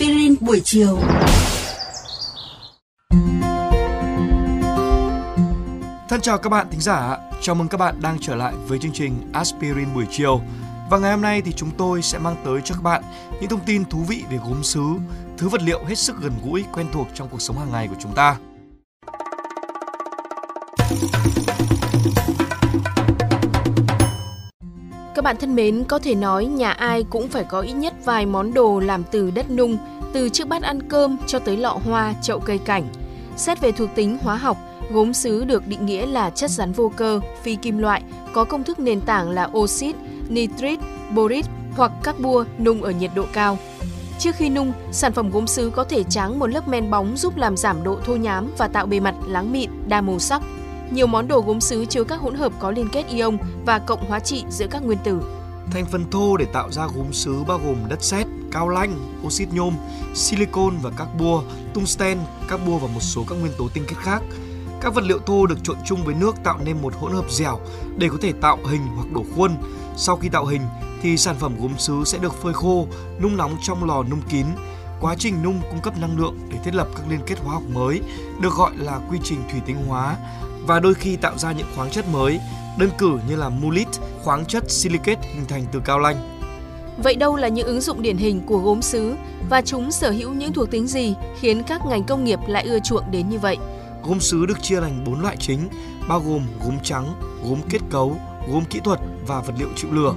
Aspirin buổi chiều. Thân chào các bạn thính giả, chào mừng các bạn đang trở lại với chương trình Aspirin buổi chiều. Và ngày hôm nay thì chúng tôi sẽ mang tới cho các bạn những thông tin thú vị về gốm sứ, thứ vật liệu hết sức gần gũi, quen thuộc trong cuộc sống hàng ngày của chúng ta. Các bạn thân mến, có thể nói nhà ai cũng phải có ít nhất vài món đồ làm từ đất nung, từ chiếc bát ăn cơm cho tới lọ hoa, chậu cây cảnh. Xét về thuộc tính hóa học, gốm sứ được định nghĩa là chất rắn vô cơ, phi kim loại, có công thức nền tảng là oxit, nitrit, borit hoặc các bua nung ở nhiệt độ cao. Trước khi nung, sản phẩm gốm sứ có thể tráng một lớp men bóng giúp làm giảm độ thô nhám và tạo bề mặt láng mịn, đa màu sắc. Nhiều món đồ gốm sứ chứa các hỗn hợp có liên kết ion và cộng hóa trị giữa các nguyên tử. Thành phần thô để tạo ra gốm sứ bao gồm đất sét, cao lanh, oxit nhôm, silicon và các bua, tungsten, các bua và một số các nguyên tố tinh khiết khác. Các vật liệu thô được trộn chung với nước tạo nên một hỗn hợp dẻo để có thể tạo hình hoặc đổ khuôn. Sau khi tạo hình thì sản phẩm gốm sứ sẽ được phơi khô, nung nóng trong lò nung kín. Quá trình nung cung cấp năng lượng để thiết lập các liên kết hóa học mới, được gọi là quy trình thủy tinh hóa và đôi khi tạo ra những khoáng chất mới, đơn cử như là mulit, khoáng chất silicate hình thành từ cao lanh. Vậy đâu là những ứng dụng điển hình của gốm sứ và chúng sở hữu những thuộc tính gì khiến các ngành công nghiệp lại ưa chuộng đến như vậy? Gốm sứ được chia thành 4 loại chính, bao gồm gốm trắng, gốm kết cấu, gốm kỹ thuật và vật liệu chịu lửa.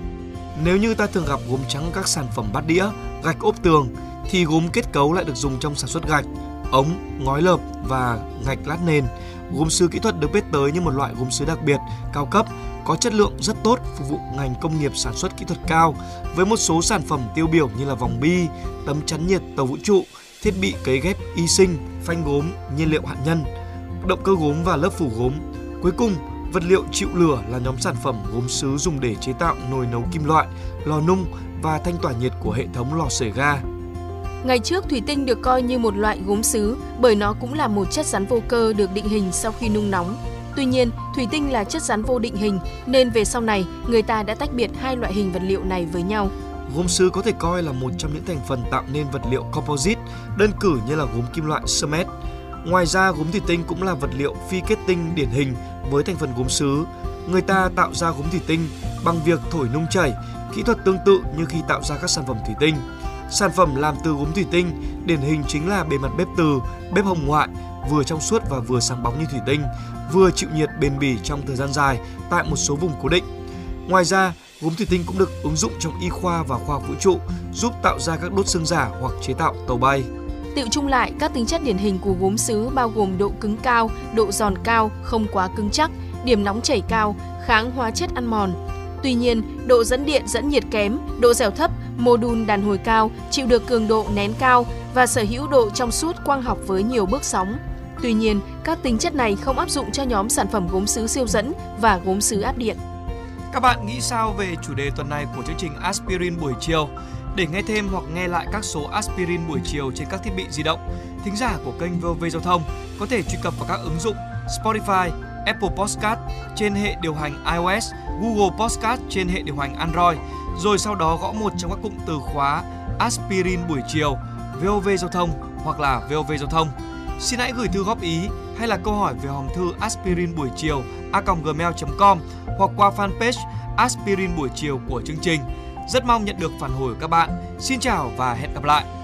Nếu như ta thường gặp gốm trắng các sản phẩm bát đĩa, gạch ốp tường, thì gốm kết cấu lại được dùng trong sản xuất gạch, ống, ngói lợp và gạch lát nền. Gốm sứ kỹ thuật được biết tới như một loại gốm sứ đặc biệt, cao cấp, có chất lượng rất tốt phục vụ ngành công nghiệp sản xuất kỹ thuật cao với một số sản phẩm tiêu biểu như là vòng bi, tấm chắn nhiệt tàu vũ trụ, thiết bị cấy ghép y sinh, phanh gốm, nhiên liệu hạt nhân, động cơ gốm và lớp phủ gốm. Cuối cùng, vật liệu chịu lửa là nhóm sản phẩm gốm sứ dùng để chế tạo nồi nấu kim loại, lò nung và thanh tỏa nhiệt của hệ thống lò sưởi ga. Ngày trước, thủy tinh được coi như một loại gốm sứ bởi nó cũng là một chất rắn vô cơ được định hình sau khi nung nóng. Tuy nhiên, thủy tinh là chất rắn vô định hình nên về sau này người ta đã tách biệt hai loại hình vật liệu này với nhau. Gốm sứ có thể coi là một trong những thành phần tạo nên vật liệu composite, đơn cử như là gốm kim loại cement. Ngoài ra, gốm thủy tinh cũng là vật liệu phi kết tinh điển hình với thành phần gốm sứ. Người ta tạo ra gốm thủy tinh bằng việc thổi nung chảy, kỹ thuật tương tự như khi tạo ra các sản phẩm thủy tinh. Sản phẩm làm từ gốm thủy tinh điển hình chính là bề mặt bếp từ, bếp hồng ngoại, vừa trong suốt và vừa sáng bóng như thủy tinh, vừa chịu nhiệt bền bỉ trong thời gian dài tại một số vùng cố định. Ngoài ra, gốm thủy tinh cũng được ứng dụng trong y khoa và khoa học vũ trụ, giúp tạo ra các đốt xương giả hoặc chế tạo tàu bay. Tự chung lại, các tính chất điển hình của gốm sứ bao gồm độ cứng cao, độ giòn cao, không quá cứng chắc, điểm nóng chảy cao, kháng hóa chất ăn mòn. Tuy nhiên, độ dẫn điện dẫn nhiệt kém, độ dẻo thấp, mô đun đàn hồi cao, chịu được cường độ nén cao và sở hữu độ trong suốt quang học với nhiều bước sóng. Tuy nhiên, các tính chất này không áp dụng cho nhóm sản phẩm gốm sứ siêu dẫn và gốm sứ áp điện. Các bạn nghĩ sao về chủ đề tuần này của chương trình Aspirin buổi chiều? Để nghe thêm hoặc nghe lại các số Aspirin buổi chiều trên các thiết bị di động, thính giả của kênh VOV Giao thông có thể truy cập vào các ứng dụng Spotify, Apple Podcast trên hệ điều hành iOS, Google Podcast trên hệ điều hành Android, rồi sau đó gõ một trong các cụm từ khóa Aspirin buổi chiều, VOV Giao thông hoặc là VOV Giao thông. Xin hãy gửi thư góp ý hay là câu hỏi về hòm thư aspirin buổi chiều a.gmail.com hoặc qua fanpage aspirin buổi chiều của chương trình. Rất mong nhận được phản hồi của các bạn. Xin chào và hẹn gặp lại!